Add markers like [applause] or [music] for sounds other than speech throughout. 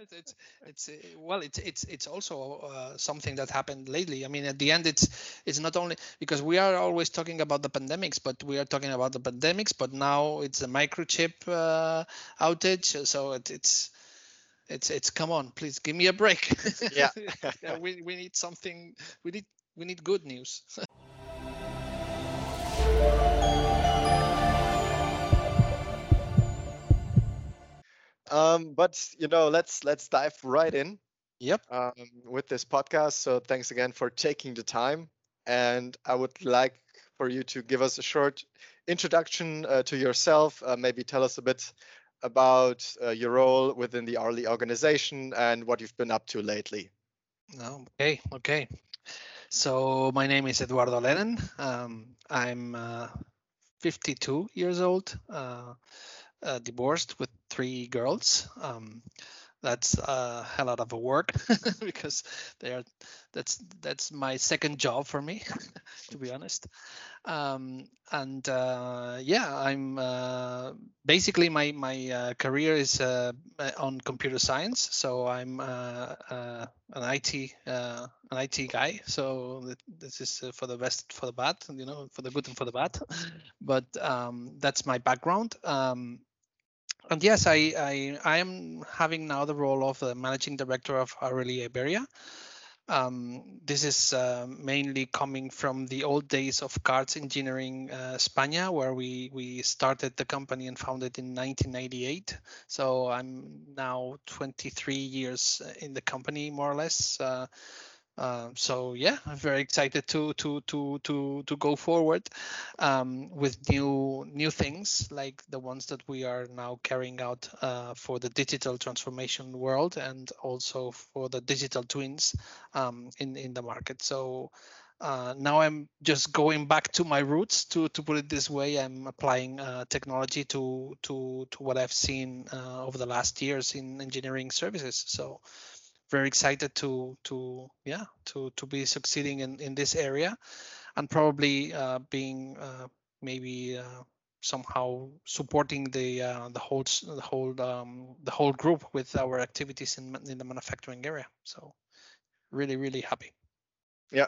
it's it's, [laughs] it's uh, well, it's it's it's also uh, something that happened lately. I mean, at the end, it's it's not only because we are always talking about the pandemics, but we are talking about the pandemics, but now it's a microchip uh, outage. So it, it's it's it's come on, please give me a break. Yeah. [laughs] yeah we we need something. We need we need good news. [laughs] Um, but you know, let's let's dive right in Yep. um, with this podcast. So thanks again for taking the time, and I would like for you to give us a short introduction uh, to yourself. Uh, maybe tell us a bit about uh, your role within the RLE organization and what you've been up to lately. Okay, okay. So my name is Eduardo Ledden. Um, I'm uh, 52 years old, uh, uh, divorced with three girls. Um, that's a hell lot of a work [laughs] because they are. That's that's my second job for me, [laughs] to be honest. Um, and uh, yeah, I'm uh, basically my my uh, career is uh, on computer science. So I'm uh, uh, an IT an IT guy. So this is for the best, for the bad, you know, for the good and for the bad. [laughs] But um, that's my background. Um, and yes, I, I I am having now the role of the managing director of RLE Iberia. Um, this is uh, mainly coming from the old days of Cards Engineering uh, España, where we we started the company and founded in 1998. So I'm now 23 years uh, in the company, more or less. Uh, uh, so yeah, I'm very excited to to to to to go forward um, with new new things like the ones that we are now carrying out uh, for the digital transformation world and also for the digital twins um, in in the market. So. Uh, now I'm just going back to my roots. To to put it this way, I'm applying uh, technology to to to what I've seen uh, over the last years in engineering services. So very excited to to yeah to to be succeeding in in this area and probably uh, being uh, maybe uh, somehow supporting the uh, the whole the whole um, the whole group with our activities in in the manufacturing area. So really really happy. Yeah,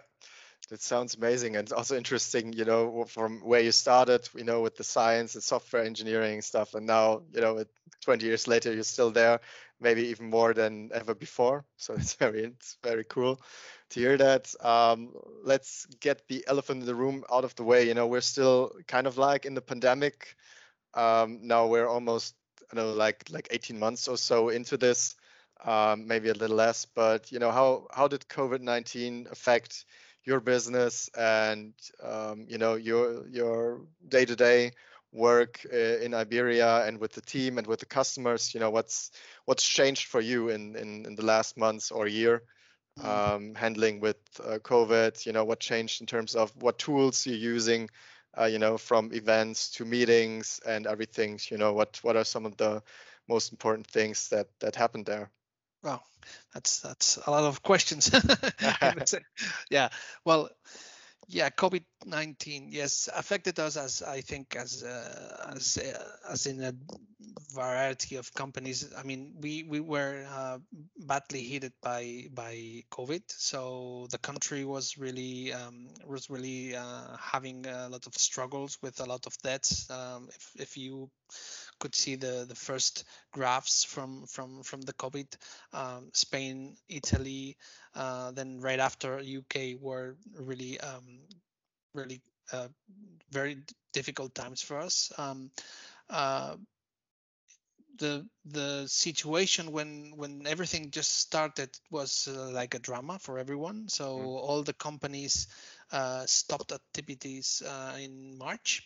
that sounds amazing and also interesting, you know, from where you started, you know, with the science and software engineering stuff, and now, you know, 20 years later, you're still there, maybe even more than ever before. [laughs] So it's very, it's very cool to hear that. Um, let's get the elephant in the room out of the way. You know, we're still kind of like in the pandemic. Um, now we're almost, I know, like like 18 months or so into this, um, maybe a little less. But you know, how how did COVID-19 affect your business and um, you know your your day-to-day work uh, in Iberia and with the team and with the customers? You know, what's what's changed for you in in, in the last months or year? Mm. Um, handling with uh, COVID, you know, what changed in terms of what tools you're using, uh, you know, from events to meetings and everything. You know, what what are some of the most important things that that happened there? Wow, that's that's a lot of questions. [laughs] [laughs] yeah, well, yeah, COVID nineteen, yes, affected us as I think as uh, as uh, as in a variety of companies. I mean, we we were uh, badly hit by by COVID, so the country was really um, was really uh, having a lot of struggles with a lot of debts. Um, if if you could see the the first graphs from from from the COVID, um, Spain, Italy, uh, then right after UK were really um, really uh, very difficult times for us. Um, uh, the the situation when when everything just started was uh, like a drama for everyone. So Mm. all the companies uh, stopped activities uh, in March,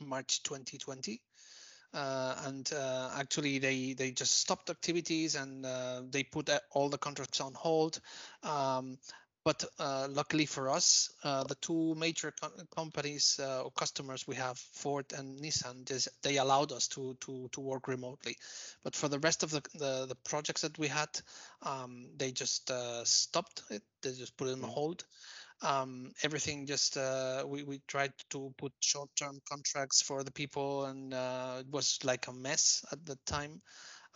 March 2020 uh, and uh, actually they they just stopped activities and uh, they put uh, all the contracts on hold. Um, but uh, luckily for us, uh, the two major co- companies uh, or customers we have, Ford and Nissan, they allowed us to to to work remotely. But for the rest of the the, the projects that we had, um, they just uh, stopped it. They just put it on Mm. hold um, everything just uh, we, we tried to put short-term contracts for the people and uh, it was like a mess at the time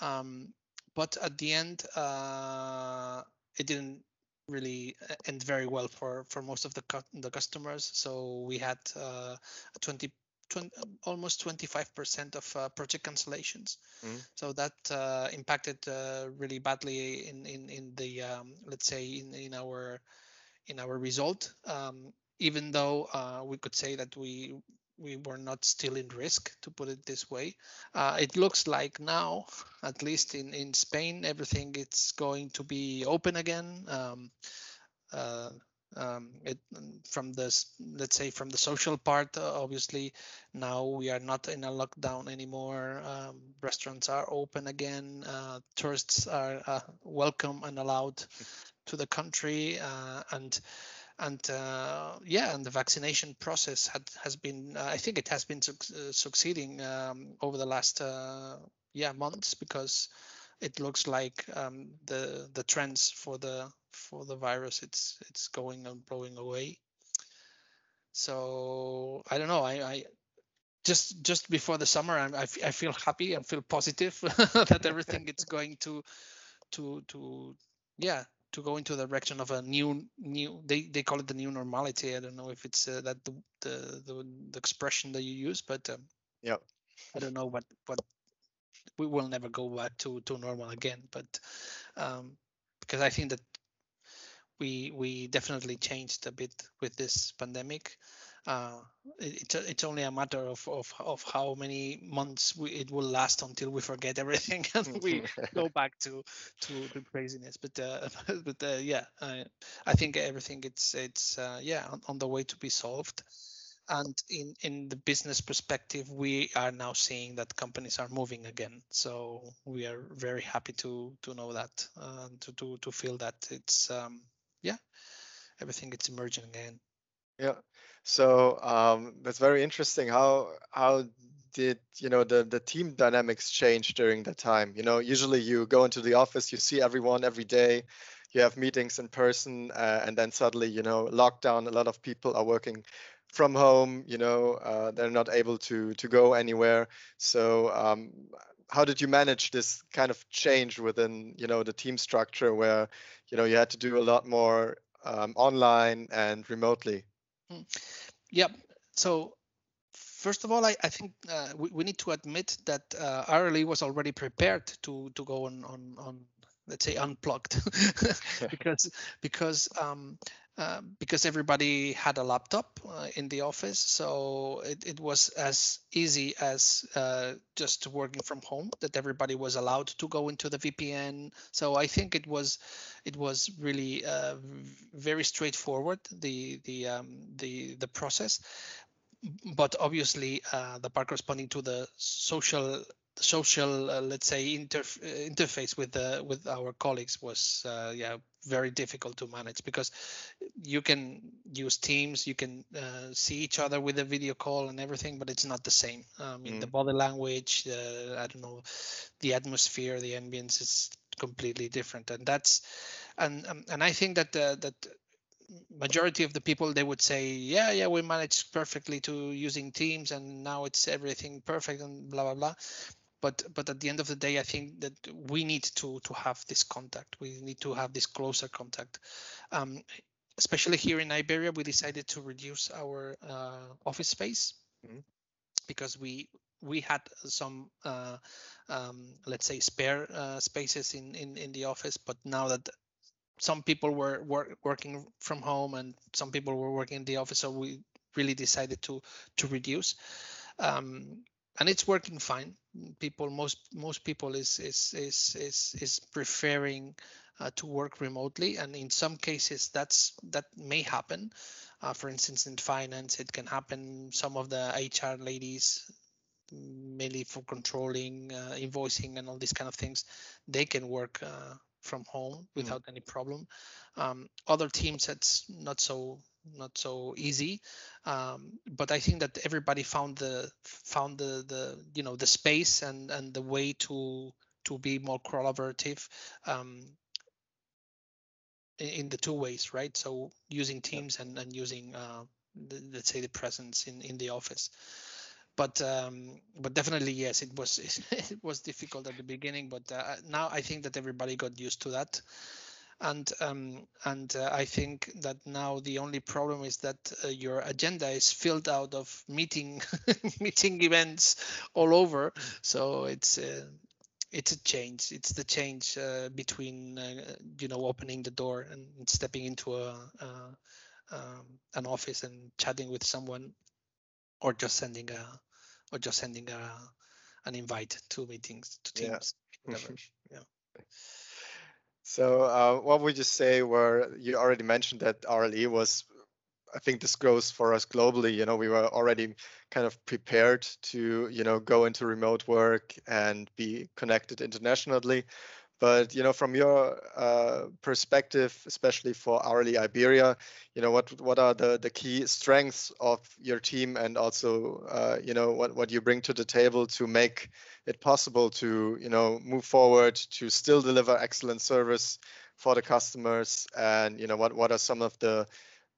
um, but at the end, uh, it didn't really uh, end very well for for most of the cu- the customers. So we had uh, 20, 20 almost 25% of uh, project cancellations. Mhm. So that uh, impacted uh, really badly in in in the um, let's say in in our in our result. Um, even though uh, we could say that we we were not still in risk to put it this way. Uh, it looks like now at least in in spain everything it's going to be open again. Um, uh, um, it from this let's say from the social part uh, obviously now we are not in a lockdown anymore. Um, restaurants are open again. Uh, tourists are uh, welcome and allowed [laughs] to the country uh, and and uh, yeah, and the vaccination process had has been. Uh, I think it has been su- uh, succeeding um, over the last uh, yeah months because it looks like um, the the trends for the for the virus it's it's going and blowing away. So I don't know. I, I just just before the summer, I, I, f- I feel happy and feel positive [laughs] that everything is [laughs] going to to to yeah to go into the direction of a new new they, they call it the new normality i don't know if it's uh, that the, the the the expression that you use but um, Yeah. i don't know what what we will never go back to to normal again but um because i think that we we definitely changed a bit with this pandemic uh, it, it's it's only a matter of, of of how many months we, it will last until we forget everything [laughs] and we go back to to the craziness. But uh [laughs] but uh, yeah I, I think everything it's it's uh, yeah on, on the way to be solved. And in in the business perspective we are now seeing that companies are moving again. So we are very happy to to know that uh, to to to feel that it's um yeah everything is emerging again. Yeah. So um, that's very interesting. How how did you know the the team dynamics change during that time? You know, usually you go into the office, you see everyone every day, you have meetings in person, uh, and then suddenly, you know, lockdown. A lot of people are working from home. You know, uh, they're not able to to go anywhere. So um, how did you manage this kind of change within you know the team structure where you know you had to do a lot more um, online and remotely? Yep. So first of all, I, I think uh, we, we need to admit that uh, RLE was already prepared to to go on on, on let's say unplugged [laughs] [laughs] because because um, uh, because everybody had a laptop uh, in the office, so it, it was as easy as uh, just working from home. That everybody was allowed to go into the VPN. So I think it was it was really uh, very straightforward the the um, the the process but obviously uh, the part corresponding to the social social uh, let's say interf- uh, interface with the with our colleagues was uh, yeah very difficult to manage because you can use teams you can uh, see each other with a video call and everything but it's not the same. I mean the Mm. body language uh, i don't know the atmosphere the ambience is completely different. And that's and um, and i think that uh, that majority of the people they would say yeah yeah we managed perfectly to using teams and now it's everything perfect and blah blah blah but but at the end of the day i think that we need to to have this contact. We need to have this closer contact. Um, especially here in iberia we decided to reduce our uh, office space Mhm. because we we had some uh, um, let's say spare uh, spaces in, in in the office but now that some people were work, working from home and some people were working in the office so we really decided to to reduce. Um, and it's working fine. People most most people is is is is, is preferring uh, to work remotely and in some cases that's that may happen. Uh, for instance in finance it can happen. Some of the hr ladies mainly for controlling uh, invoicing and all these kind of things they can work uh, from home without any problem. Um, other teams that's not so not so easy. Um, but i think that everybody found the found the the you know the space and and the way to to be more collaborative um, in, in the two ways right? So using teams and and using uh, the, let's say the presence in in the office. But um, but definitely yes, it was [laughs] it was difficult at the beginning, but uh, now I think that everybody got used to that, and um, and uh, I think that now the only problem is that uh, your agenda is filled out of meeting [laughs] meeting events all over, so it's. Uh, it's a change. It's the change uh, between uh, you know opening the door and stepping into a, um, an office and chatting with someone or just sending a or just sending a an invite to meetings to teams [laughs] yeah. yeah. So uh, what would you say were you already mentioned that rle was i think this grows for us globally you know we were already kind of prepared to you know go into remote work and be connected internationally but you know, from your uh, perspective, especially for RLE Iberia, you know, what what are the the key strengths of your team, and also, uh, you know, what what you bring to the table to make it possible to you know move forward to still deliver excellent service for the customers, and you know, what what are some of the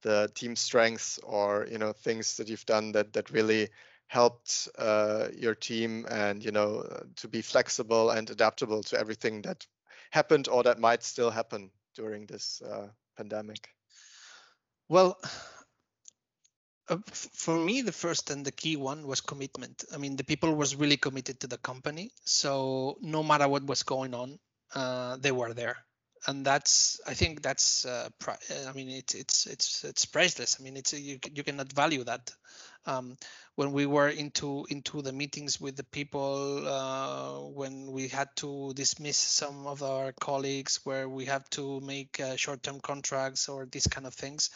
the team strengths or you know things that you've done that that really helped uh, your team and you know to be flexible and adaptable to everything that happened or that might still happen during this uh, pandemic? Well, uh, for me, the first and the key one was commitment. I mean, the people was really committed to the company. So no matter what was going on, uh, they were there and that's I think that's uh, I mean it's it's it's it's priceless. I mean it's you you cannot value that. Um, when we were into into the meetings with the people, uh, when we had to dismiss some of our colleagues, where we have to make uh, short-term contracts or these kind of things,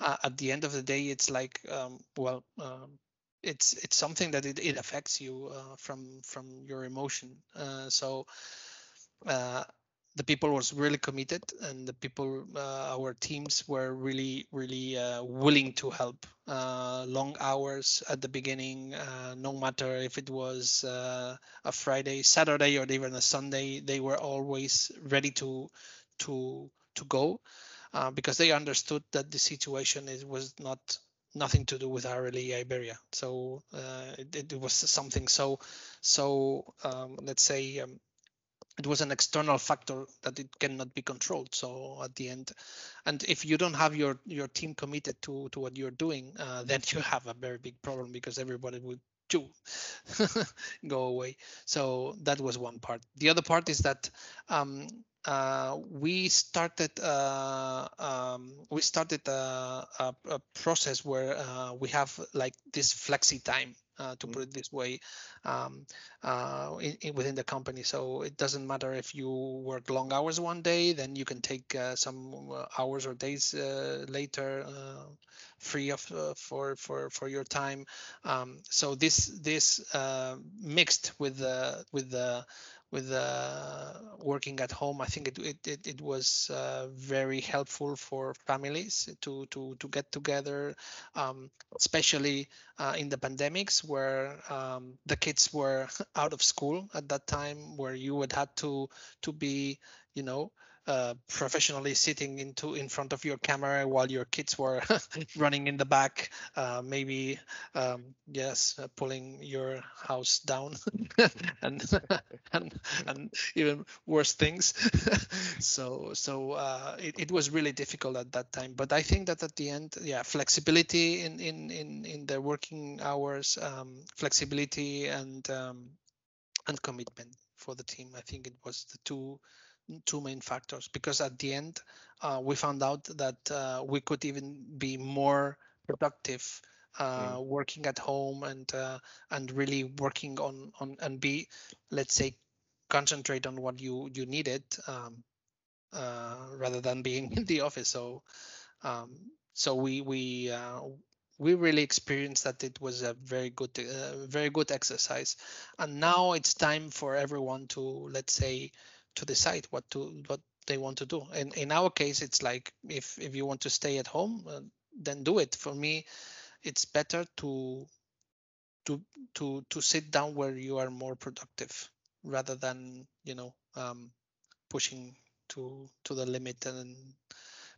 uh, at the end of the day, it's like um, well. Um, it's it's something that it, it affects you uh, from from your emotion. Uh, so the people was really committed and the people uh, our teams were really really uh, willing to help uh, long hours at the beginning uh, no matter if it was uh, a friday saturday or even a sunday they were always ready to to to go uh, because they understood that the situation is, was not nothing to do with RLE Iberia. So it, it, was something so so um, let's say um, it was an external factor that it cannot be controlled so at the end. And if you don't have your your team committed to to what you're doing uh, then you have a very big problem because everybody would do [laughs] go away. So that was one part. The other part is that um, uh, we started uh, um, we started a, a, a process where uh, we have like this flexi time uh, to mm. put it this way, um, uh, in, in, within the company. So it doesn't matter if you work long hours one day, then you can take uh, some uh, hours or days uh, later uh, free of for for for your time. Um, so this this mixed with the with the with uh, working at home, I think it it it, it was uh, very helpful for families to to to get together, um, especially uh, in the pandemics where um, the kids were [laughs] out of school at that time, where you would have to to be, you know, uh, professionally sitting into in front of your camera while your kids were [laughs] running in the back uh, maybe um, yes uh, pulling your house down [laughs] and, [laughs] and and even worse things. So so uh, it, it was really difficult at that time. But i think that at the end yeah flexibility in in in, in the working hours um, flexibility and um, and commitment for the team. I think it was the two two main factors because at the end uh, we found out that uh, we could even be more productive uh, mm. working at home and uh, and really working on on and be let's say concentrate on what you you needed um, uh, rather than being [laughs] in the office so um, so we we uh, we really experienced that it was a very good very good exercise and now it's time for everyone to let's say to decide what to what they want to do. And in our case, it's like if if you want to stay at home, uh, then do it. For me, it's better to to to to sit down where you are more productive rather than you know um, pushing to to the limit and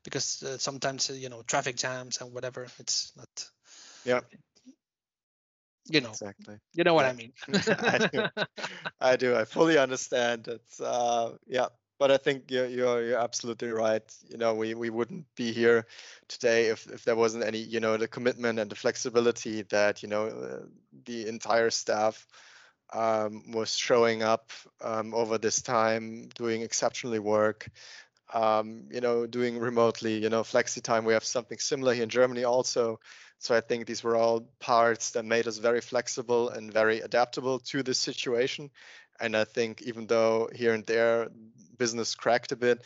because uh, sometimes uh, you know traffic jams and whatever it's not yeah you know exactly. You know what Yeah. I mean? [laughs] I do. I do. I fully understand. It's uh, yeah, but I think you're you're you're absolutely right. You know, we we wouldn't be here today if if there wasn't any you know the commitment and the flexibility that you know uh, the entire staff um, was showing up um, over this time, doing exceptionally work. Um, you know, doing remotely. You know, flexi time. We have something similar here in Germany also. So I think these were all parts that made us very flexible and very adaptable to this situation. And I think even though here and there business cracked a bit,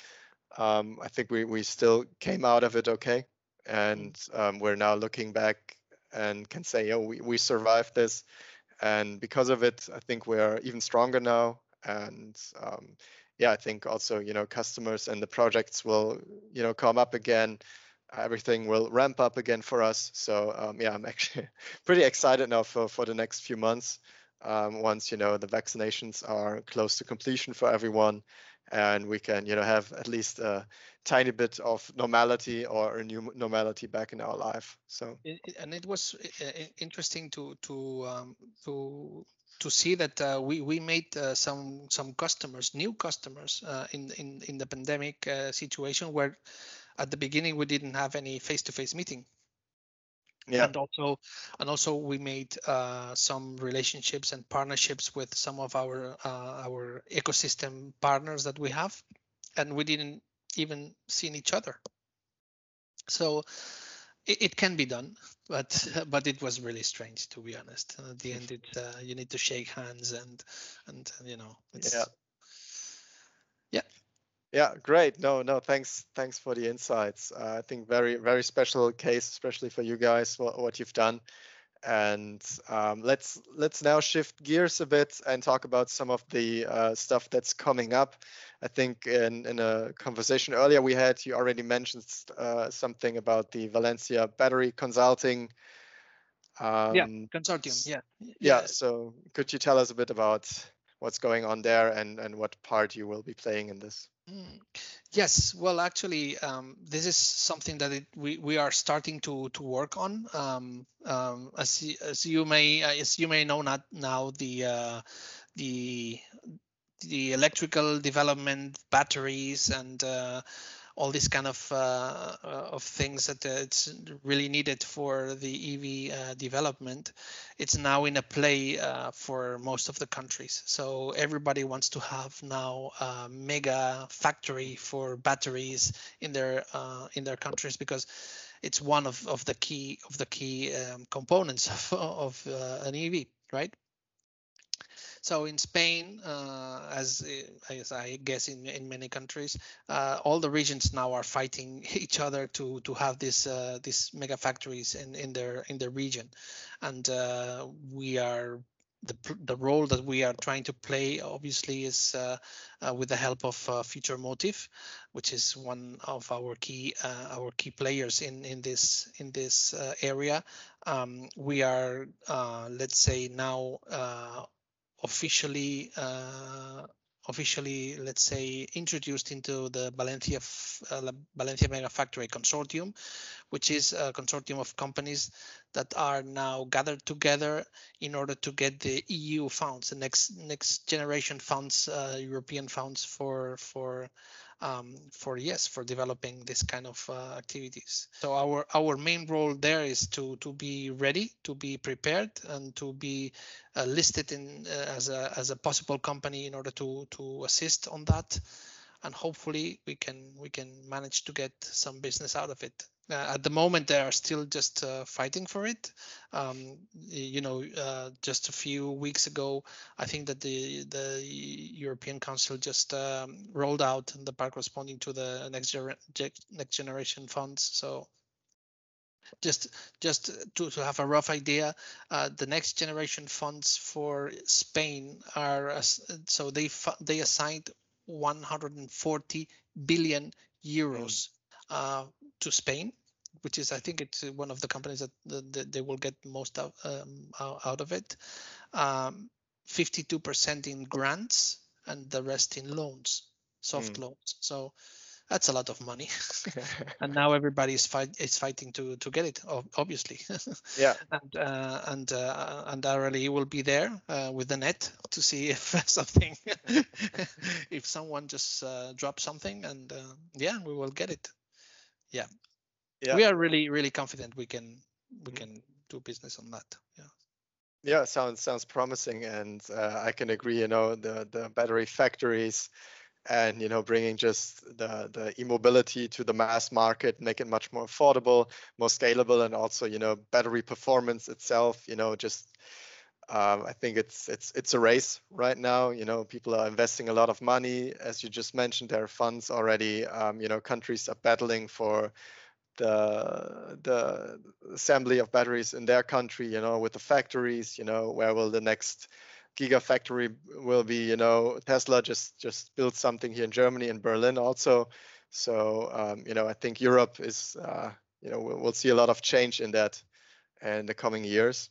um, I think we, we still came out of it okay. And um, we're now looking back and can say, oh, we, we survived this. And because of it, I think we're even stronger now. And um, yeah, I think also, you know, customers and the projects will, you know, come up again everything will ramp up again for us. So um, yeah, I'm actually [laughs] pretty excited now for for the next few months. Um, once you know the vaccinations are close to completion for everyone, and we can you know have at least a tiny bit of normality or a new normality back in our life. So and it was uh, uh, interesting to to um, to to see that uh, we we made uh, some some customers, new customers, uh, in in in the pandemic uh, situation where at the beginning we didn't have any face-to-face meeting. yeah, and also and also we made uh, some relationships and partnerships with some of our uh, our ecosystem partners that we have and we didn't even seen each other so it, it can be done but [laughs] but it was really strange to be honest at the end it uh, you need to shake hands and and you know it's Yeah. yeah yeah, great. No, no, thanks, thanks for the insights. Uh, I think very very special case, especially for you guys, what what you've done. And um, let's let's now shift gears a bit and talk about some of the uh, stuff that's coming up. I think in, in a conversation earlier we had, you already mentioned uh, something about the Valencia battery consulting. yeah Um, consortium yeah yeah, so could you tell us a bit about what's going on there and, and what part you will be playing in this? Yes, well, actually, um, this is something that it, we we are starting to to work on. Um, um, as y- as you may as you may know not now the uh, the the electrical development batteries and uh, all these kind of uh, uh, of things that uh, it's really needed for the EV uh, development. It's now in a play uh, for most of the countries. So everybody wants to have now a mega factory for batteries in their in their countries because it's one of, of the key of the key um, components [laughs] of, of an EV, right? So in Spain, uh, as uh, as I guess in in many countries, uh, all the regions now are fighting [laughs] each other to to have this uh, these mega factories in in their in their region, and uh, we are. The, the role that we are trying to play obviously is uh, uh, with the help of uh, Future Motive, which is one of our key uh, our key players in in this in this area. Um, we are let's say now officially uh, officially let's say introduced into the Valencia uh, Valencia Mega Factory Consortium, which is a consortium of companies that are now gathered together in order to get the EU funds, the next next generation funds, uh, European funds for for um, for yes for developing this kind of uh, activities. So our our main role there is to to be ready, to be prepared, and to be uh, listed in uh, as a as a possible company in order to to assist on that, and hopefully we can we can manage to get some business out of it. Uh, at the moment, they are still just uh, fighting for it. Um, you know, uh, just a few weeks ago, I think that the the European Council just um, rolled out the part corresponding to the next gener- next generation funds. So just just to, to have a rough idea, uh, the next generation funds for Spain are so they they assigned 140 billion euros uh, to Spain, which is I think it's one of the companies that, that, they will get most of, um, out out of it. Um, 52% in grants and the rest in loans, soft Mm. loans. So that's a lot of money [laughs] [laughs] and now everybody is fight is fighting to to get it obviously [laughs] yeah and uh, and uh, and RLE will be there uh, with the net to see if something if someone just uh, drops something and uh, yeah we will get it yeah. yeah. We are really really confident we can we can do business on that. Yeah. Yeah sounds sounds promising and uh, i can agree you know the the battery factories and you know bringing just the the e-mobility to the mass market make it much more affordable more scalable and also you know battery performance itself you know just um, I think it's it's it's a race right now. You know, people are investing a lot of money, as you just mentioned. There are funds already. Um, you know, countries are battling for the the assembly of batteries in their country. You know, with the factories. You know, where will the next gigafactory will be you know tesla just just built something here in germany in berlin also so um, you know i think europe is uh, you know we'll, we'll, see a lot of change in that in the coming years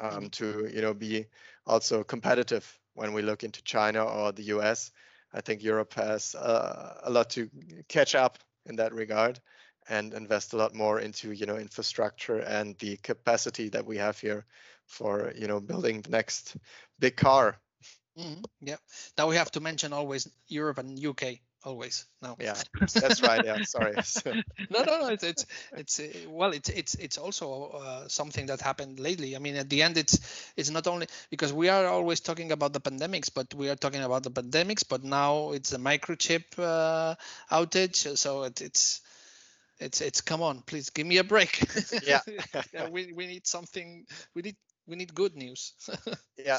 um, to you know be also competitive when we look into china or the us i think europe has uh, a lot to catch up in that regard and invest a lot more into you know infrastructure and the capacity that we have here for you know building the next big car. Mm-hmm. Yeah. Now we have to mention always Europe and UK always. No. Yeah. That's right yeah. Sorry. [laughs] No no no it's it's, it's uh, well it's it's it's also uh, something that happened lately. I mean at the end it's it's not only because we are always talking about the pandemics but we are talking about the pandemics but now it's a microchip uh, outage so it, it's it's it's come on please give me a break. Yeah. [laughs] yeah we, we need something we need we need good news. [laughs] yeah.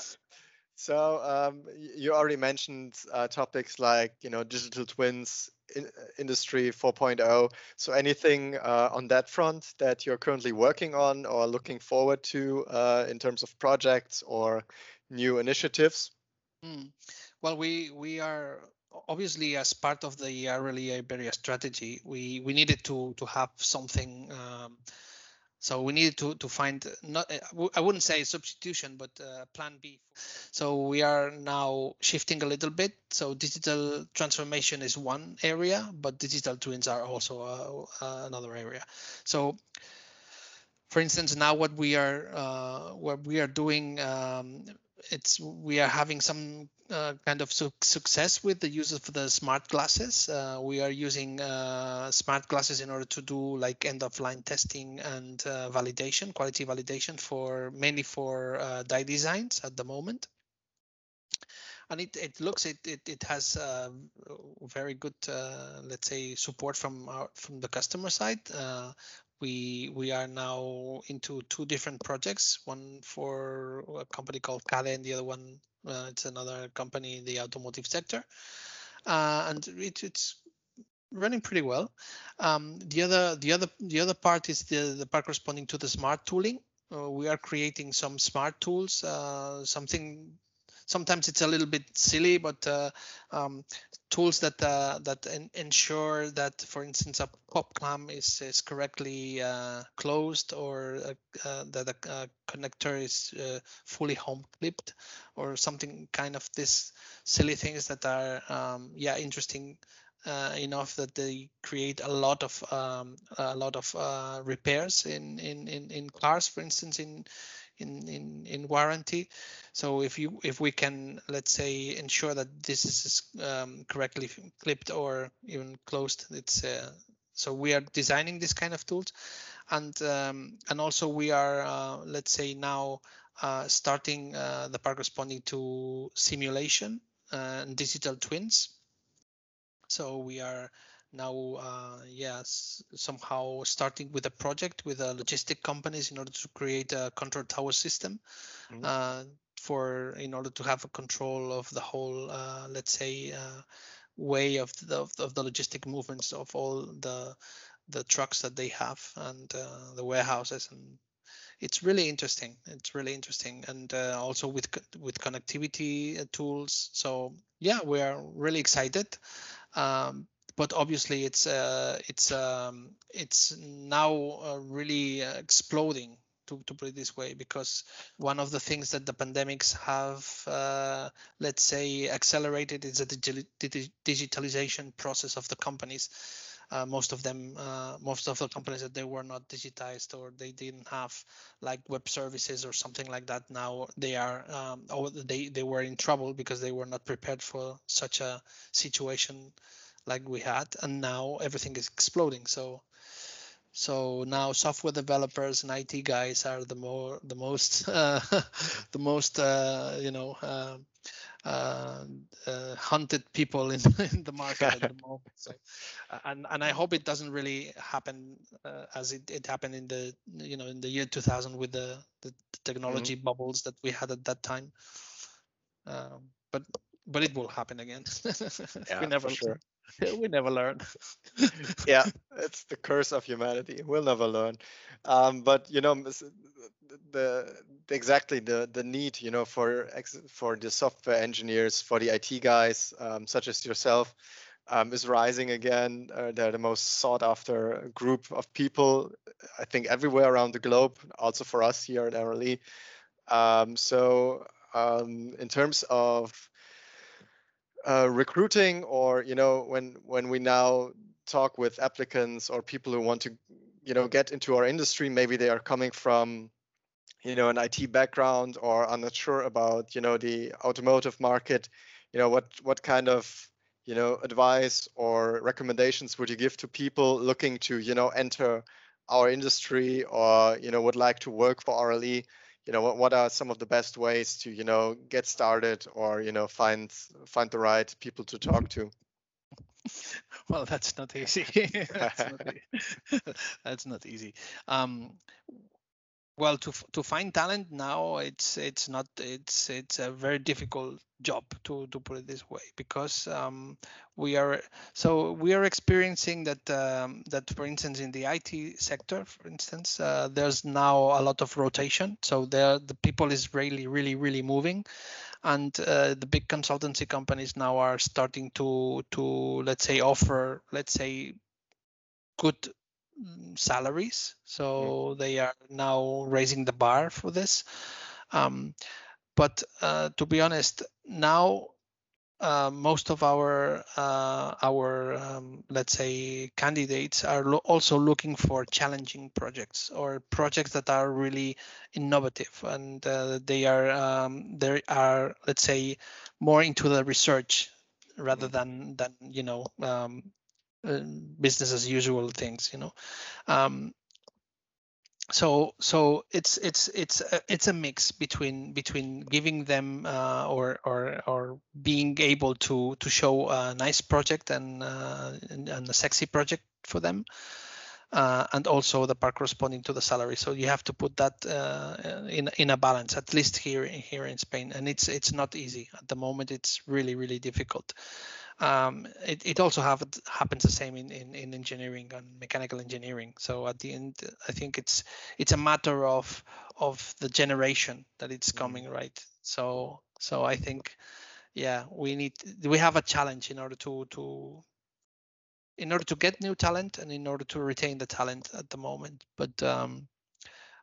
So um, you already mentioned uh, topics like you know digital twins, in, industry 4.0. So anything uh, on that front that you're currently working on or looking forward to uh, in terms of projects or new initiatives? Mm. Well, we we are obviously as part of the RLE Iberia strategy, we we needed to to have something. Um, so we needed to, to find not uh, I wouldn't say substitution, but uh, plan B. So we are now shifting a little bit. So digital transformation is one area, but digital twins are also uh, uh, another area. So for instance, now what we are uh, what we are doing um, it's we are having some uh, kind of su- success with the use of the smart glasses. Uh, we are using uh, smart glasses in order to do like end of line testing and uh, validation, quality validation for mainly for uh, die designs at the moment. And it, it looks it it, it has uh, very good let's say support from our from the customer side we we are now into two different projects. One for a company called Kade and the other one uh, it's another company in the automotive sector. Uh, and it, it's running pretty well. Um, the other the other the other part is the the part corresponding to the smart tooling. Uh, we are creating some smart tools uh, something sometimes it's a little bit silly, but uh, um, tools that uh, that en- ensure that, for instance, a pop clam is is correctly uh, closed or uh, uh, that a, a, connector is uh, fully home clipped or something kind of this silly things that are um, yeah interesting. enough that they create a lot of um, a lot of repairs in, in in in cars, for instance, in in, in, in warranty. So if you if we can let's say ensure that this is um, correctly clipped or even closed, it's uh, so we are designing this kind of tools, and um, and also we are uh, let's say now uh, starting uh, the part responding to simulation and digital twins. So we are now uh, yes somehow starting with a project with uh, logistic companies in order to create a control tower system mm-hmm. uh, for in order to have a control of the whole uh, let's say uh, way of the of the logistic movements of all the the trucks that they have and uh, the warehouses and it's really interesting. It's really interesting. And also with with connectivity tools. So yeah we are really excited. Um, but obviously it's uh, it's um, it's now uh, really uh, exploding to, to put it this way because one of the things that the pandemics have uh, let's say accelerated is the digi- digitalization process of the companies. Uh, most of them uh, most of the companies that they were not digitized or they didn't have like web services or something like that now they are um, or they they were in trouble because they were not prepared for such a situation like we had and now everything is exploding so so now software developers and IT guys are the more the most uh, [laughs] the most uh, you know uh, uh, uh, hunted people in, [laughs] in the market at the [laughs] moment. So, and and I hope it doesn't really happen uh, as it, it happened in the you know in the year 2000 with the the technology mm-hmm. bubbles that we had at that time. Um, but but it will happen again. yeah, we never sure. [laughs] we never learn. [laughs] yeah, it's the curse of humanity. We'll never learn. Um, but you know, the, the, exactly the the need, you know, for for the software engineers, for the IT guys, um, such as yourself, um, is rising again. Uh, they're the most sought after group of people, I think, everywhere around the globe. Also for us here at RLE. Um, so um, in terms of uh, recruiting or you know when when we now talk with applicants or people who want to you know get into our industry maybe they are coming from you know an IT background or are not sure about you know the automotive market you know what what kind of you know advice or recommendations would you give to people looking to you know enter our industry or you know would like to work for RLE you know what, what are some of the best ways to you know get started or you know find find the right people to talk to? [laughs] Well that's not easy. [laughs] That's, not, [laughs] that's not easy. Um, well to to find talent now it's it's not it's it's a very difficult job to to put it this way because um, we are so we are experiencing that um, that for instance in the IT sector for instance uh, there's now a lot of rotation. So there the people is really really really moving. And uh, the big consultancy companies now are starting to to let's say offer let's say good salaries. So they are now raising the bar for this. Um, but uh, to be honest, now uh, most of our uh, our um, let's say candidates are lo- also looking for challenging projects or projects that are really innovative and uh, they are um, they are let's say more into the research rather than than you know um, uh, business as usual things you know. Um, so so it's it's it's a, it's a mix between between giving them uh, or or or being able to to show a nice project and uh, and, and, a sexy project for them uh, and also the part corresponding to the salary. So you have to put that uh, in in a balance at least here here in Spain. And it's it's not easy. At the moment it's really really difficult um, it, it also have, happens the same in, in, in engineering and mechanical engineering. So at the end, I think it's it's a matter of of the generation that it's mm-hmm. coming, right? So so I think, yeah, we need we have a challenge in order to to in order to get new talent and in order to retain the talent at the moment. But um,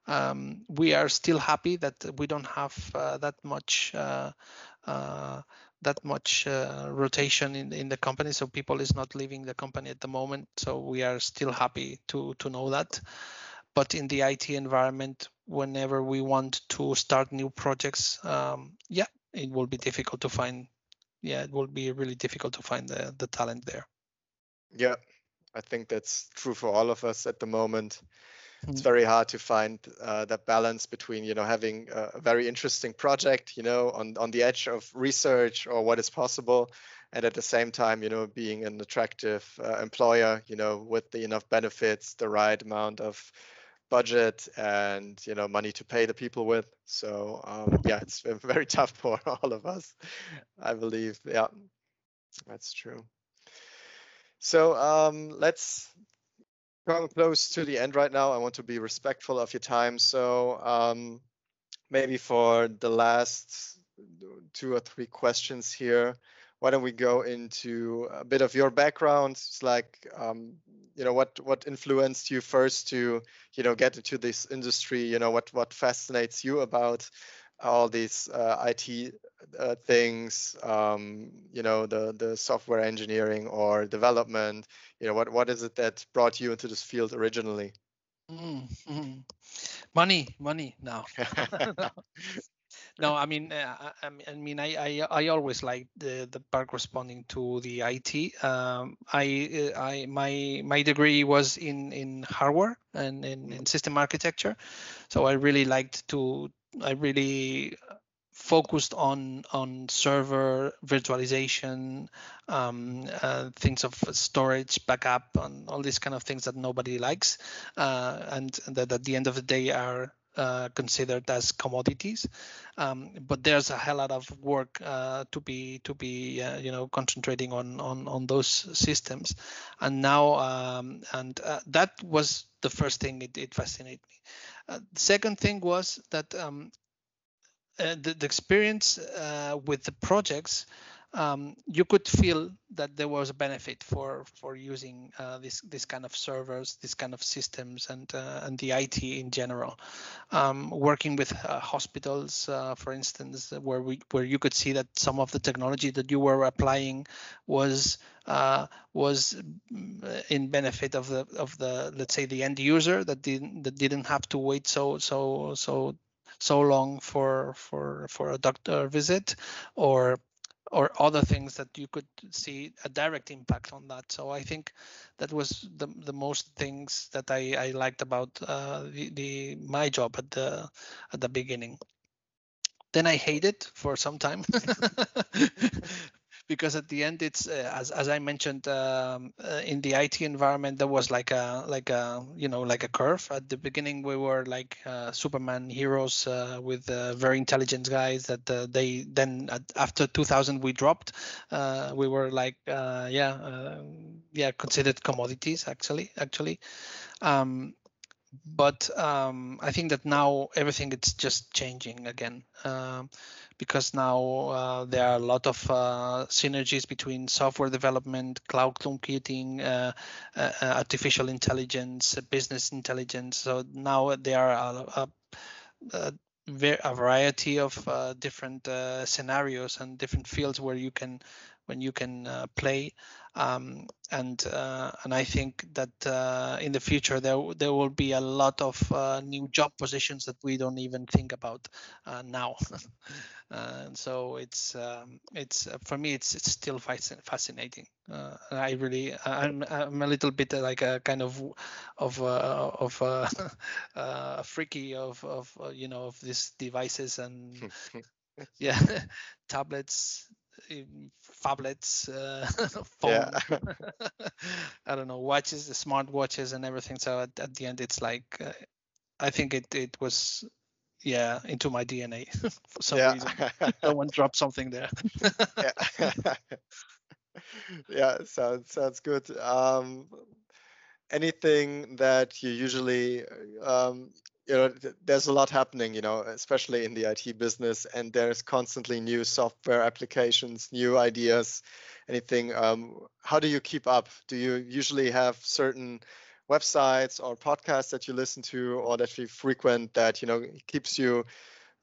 um, we are still happy that we don't have uh, that much uh, uh, that much uh, rotation in, in the company so people is not leaving the company at the moment so we are still happy to to know that. But in the IT environment whenever we want to start new projects um, yeah it will be difficult to find yeah it will be really difficult to find the, the talent there. Yeah I think that's true for all of us at the moment it's very hard to find uh, that balance between you know having a very interesting project you know on on the edge of research or what is possible and at the same time you know being an attractive uh, employer you know with the enough benefits the right amount of budget and you know money to pay the people with. So um, yeah it's [laughs] very tough for [laughs] all of us i believe. Yeah that's true. So um, let's come close to the end right now. I want to be respectful of your time. So um, maybe for the last two or three questions here, why don't we go into a bit of your background? It's like um, you know what what influenced you first to you know get into this industry you know what what fascinates you about all these uh, IT uh, things, um, you know, the the software engineering or development. You know, what what is it that brought you into this field originally? Mm-hmm. Money, money. No. [laughs] no, I mean, uh, I, mean, I, I, I always like the the part responding to the IT. Um, I, uh, I, my, my degree was in in hardware and in, in system architecture, so I really liked to I really focused on on server virtualization, um, uh, things of storage, backup, and all these kind of things that nobody likes, uh, and that at the end of the day are uh, considered as commodities. Um, but there's a hell lot of work uh, to be to be uh, you know concentrating on on on those systems, and now um, and uh, that was the first thing it, it fascinated me. Uh, second thing was that um, uh, the, the, experience uh, with the projects, um, you could feel that there was a benefit for for using uh, this this kind of servers, this kind of systems, and uh, and the IT in general. Um, working with uh, hospitals, for instance, where we where you could see that some of the technology that you were applying was uh, was mm, in benefit of the of the let's say the end user that didn't that didn't have to wait so so so so long for for for a doctor visit or or other things that you could see a direct impact on that. So I think that was the the most things that I, I liked about uh, the, the my job at the at the beginning. Then I hated for some time [laughs] [laughs] because at the end it's uh, as, as i mentioned um, uh, in the it environment there was like a like a you know like a curve. At the beginning we were like uh, superman heroes uh, with uh, very intelligent guys that uh, they then after 2000 we dropped. We were like yeah yeah considered commodities actually actually. Um, but um, I think that now everything is just changing again um, because now uh, there are a lot of uh, synergies between software development, cloud computing, uh, uh artificial intelligence, business intelligence. So now there are a, a, a variety of uh, different uh, scenarios and different fields where you can when you can play um, and uh, and I think that uh, in the future there there will be a lot of uh, new job positions that we don't even think about uh, now. [laughs] and so it's um, it's uh, for me it's it's still fascinating. Uh, I really I'm I'm a little bit like a kind of of of [laughs] a freaky of of you know of these devices and [laughs] yeah tablets phablets, uh, [laughs] phone, yeah. [laughs] I don't know, watches, the smart watches and everything. So at, at the end, it's like, uh, I think it, it was, yeah, into my DNA [laughs] for some yeah. reason. Someone dropped something there. yeah. yeah, sounds, sounds good. Um, anything that you usually um, you know there's a lot happening you know especially in the IT business and there's constantly new software applications new ideas anything um, how do you keep up? Do you usually have certain websites or podcasts that you listen to or that you frequent that you know keeps you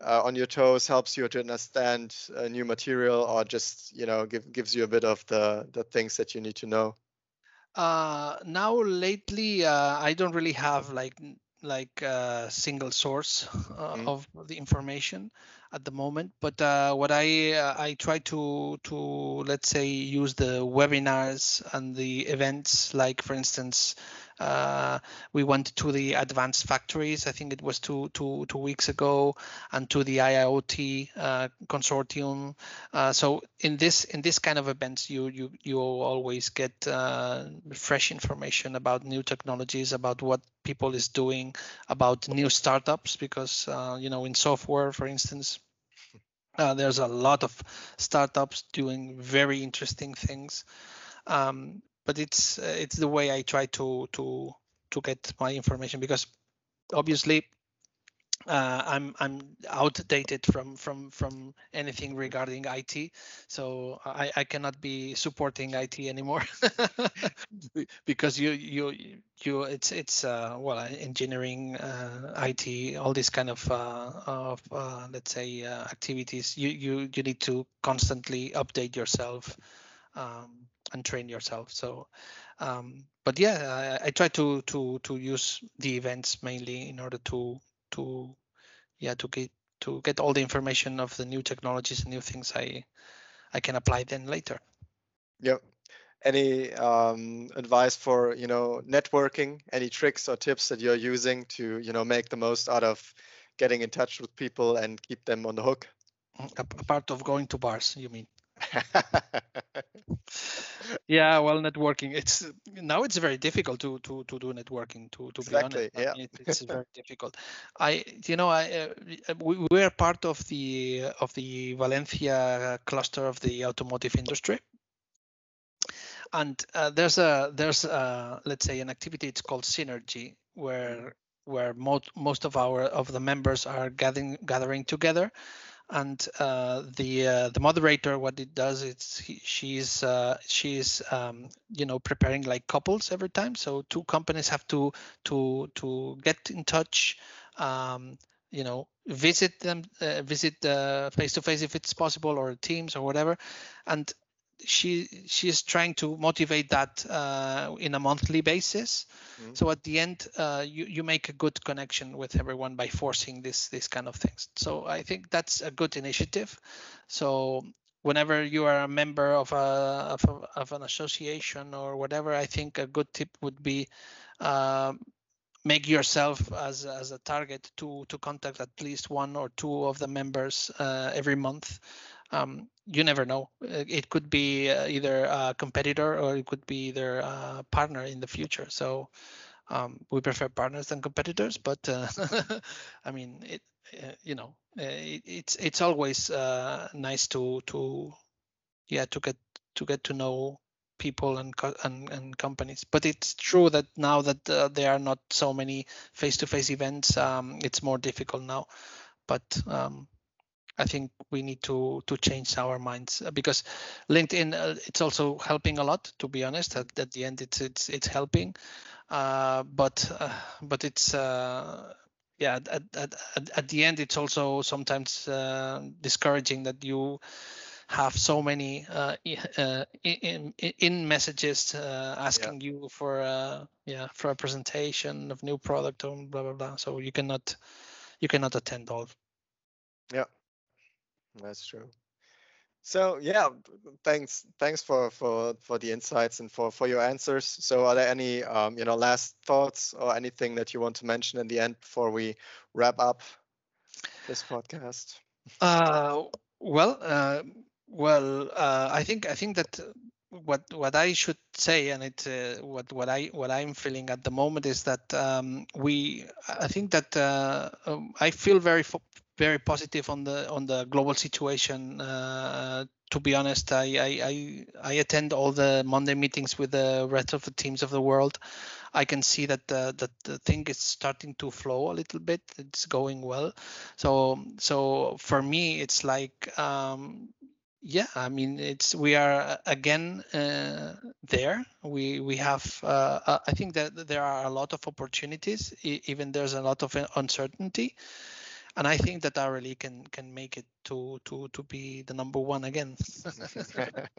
uh, on your toes helps you to understand uh, new material or just you know give, gives you a bit of the the things that you need to know uh, now lately uh, i don't really have like like a single source uh, mm. of the information at the moment but uh, what i uh, i try to to let's say use the webinars and the events like for instance uh, we went to the advanced factories. I think it was two two two weeks ago, and to the IIoT uh, consortium. Uh, so in this in this kind of events, you you you always get uh, fresh information about new technologies, about what people is doing, about new startups. Because you know, in software, for instance. Uh, there's a lot of startups doing very interesting things. Um, but it's uh, it's the way I try to to to get my information because obviously uh, I'm I'm outdated from from from anything regarding IT, so I, I cannot be supporting IT anymore. [laughs] Because you you you it's it's uh, well engineering uh, IT all these kind of uh, of uh, let's say uh, activities. You you you need to constantly update yourself um, and train yourself so um, but yeah I, I try to to to use the events mainly in order to to yeah to get to get all the information of the new technologies and new things I I can apply then later. Yep. Any um, advice for you know networking? Any tricks or tips that you're using to you know make the most out of getting in touch with people and keep them on the hook? A, a part of going to bars, you mean? [laughs] yeah well networking it's now it's very difficult to to to do networking to to exactly, be honest. Yeah. it, it's very difficult. I you know i uh, we, we are part of the of the valencia cluster of the automotive industry. And uh, there's a there's a let's say an activity it's called synergy where where most most of our of the members are gathering gathering together and uh, the uh, the moderator what it does he, she's uh, she's um, you know preparing like couples every time. So two companies have to to to get in touch um, you know visit them uh, visit face to face if it's possible or teams or whatever. And she she's trying to motivate that uh, in a monthly basis. Mm-hmm. So at the end, uh, you you make a good connection with everyone by forcing this this kind of things. So I think that's a good initiative. So whenever you are a member of a of, a, of an association or whatever, I think a good tip would be. Uh, make yourself as, as a target to to contact at least one or two of the members uh, every month um, you never know. Uh, it could be uh, either a competitor or it could be their partner in the future. So um, we prefer partners than competitors, but uh, [laughs] I mean, it, uh, you know, uh, it, it's it's always uh, nice to to yeah to get to get to know people and and, and companies. But it's true that now that there are not so many face-to-face events, um, it's more difficult now. But um, I think we need to to change our minds uh, because LinkedIn uh, it's also helping a lot. To be honest, at, at the end it's it's it's helping, uh, but uh, but it's uh, yeah at, at, at, the end it's also sometimes uh, discouraging that you have so many in, in messages asking yeah. you for yeah for a presentation of new product or blah blah blah. So you cannot you cannot attend all. Yeah, that's true. So yeah, thanks thanks for for for the insights and for for your answers. So are there any um, you know last thoughts or anything that you want to mention in the end before we wrap up this podcast? Uh, well, uh, well, uh, I think I think that what what I should say, and it uh, what what I what I'm feeling at the moment is that um, we I think that uh, um, I feel very very positive on the on the global situation. Uh, to be honest, I, I, I attend all the Monday meetings with the rest of the teams of the world. I can see that the that the thing is starting to flow a little bit. It's going well. So so for me, it's like um, yeah i mean it's we are again uh, there we we have uh, uh i think that there are a lot of opportunities even there's a lot of uncertainty and I think that RLE can can make it to to to be the number one again. [laughs]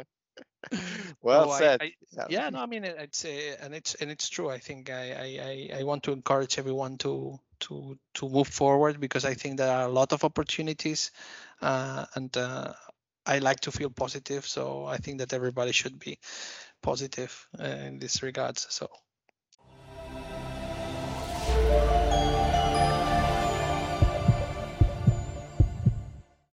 [laughs] well so said. I, I, yeah. yeah. no, I mean it's uh, and it's and it's true. I think I, I I want to encourage everyone to to to move forward because I think there are a lot of opportunities, uh, and uh, I like to feel positive. So I think that everybody should be positive uh, in this regards. So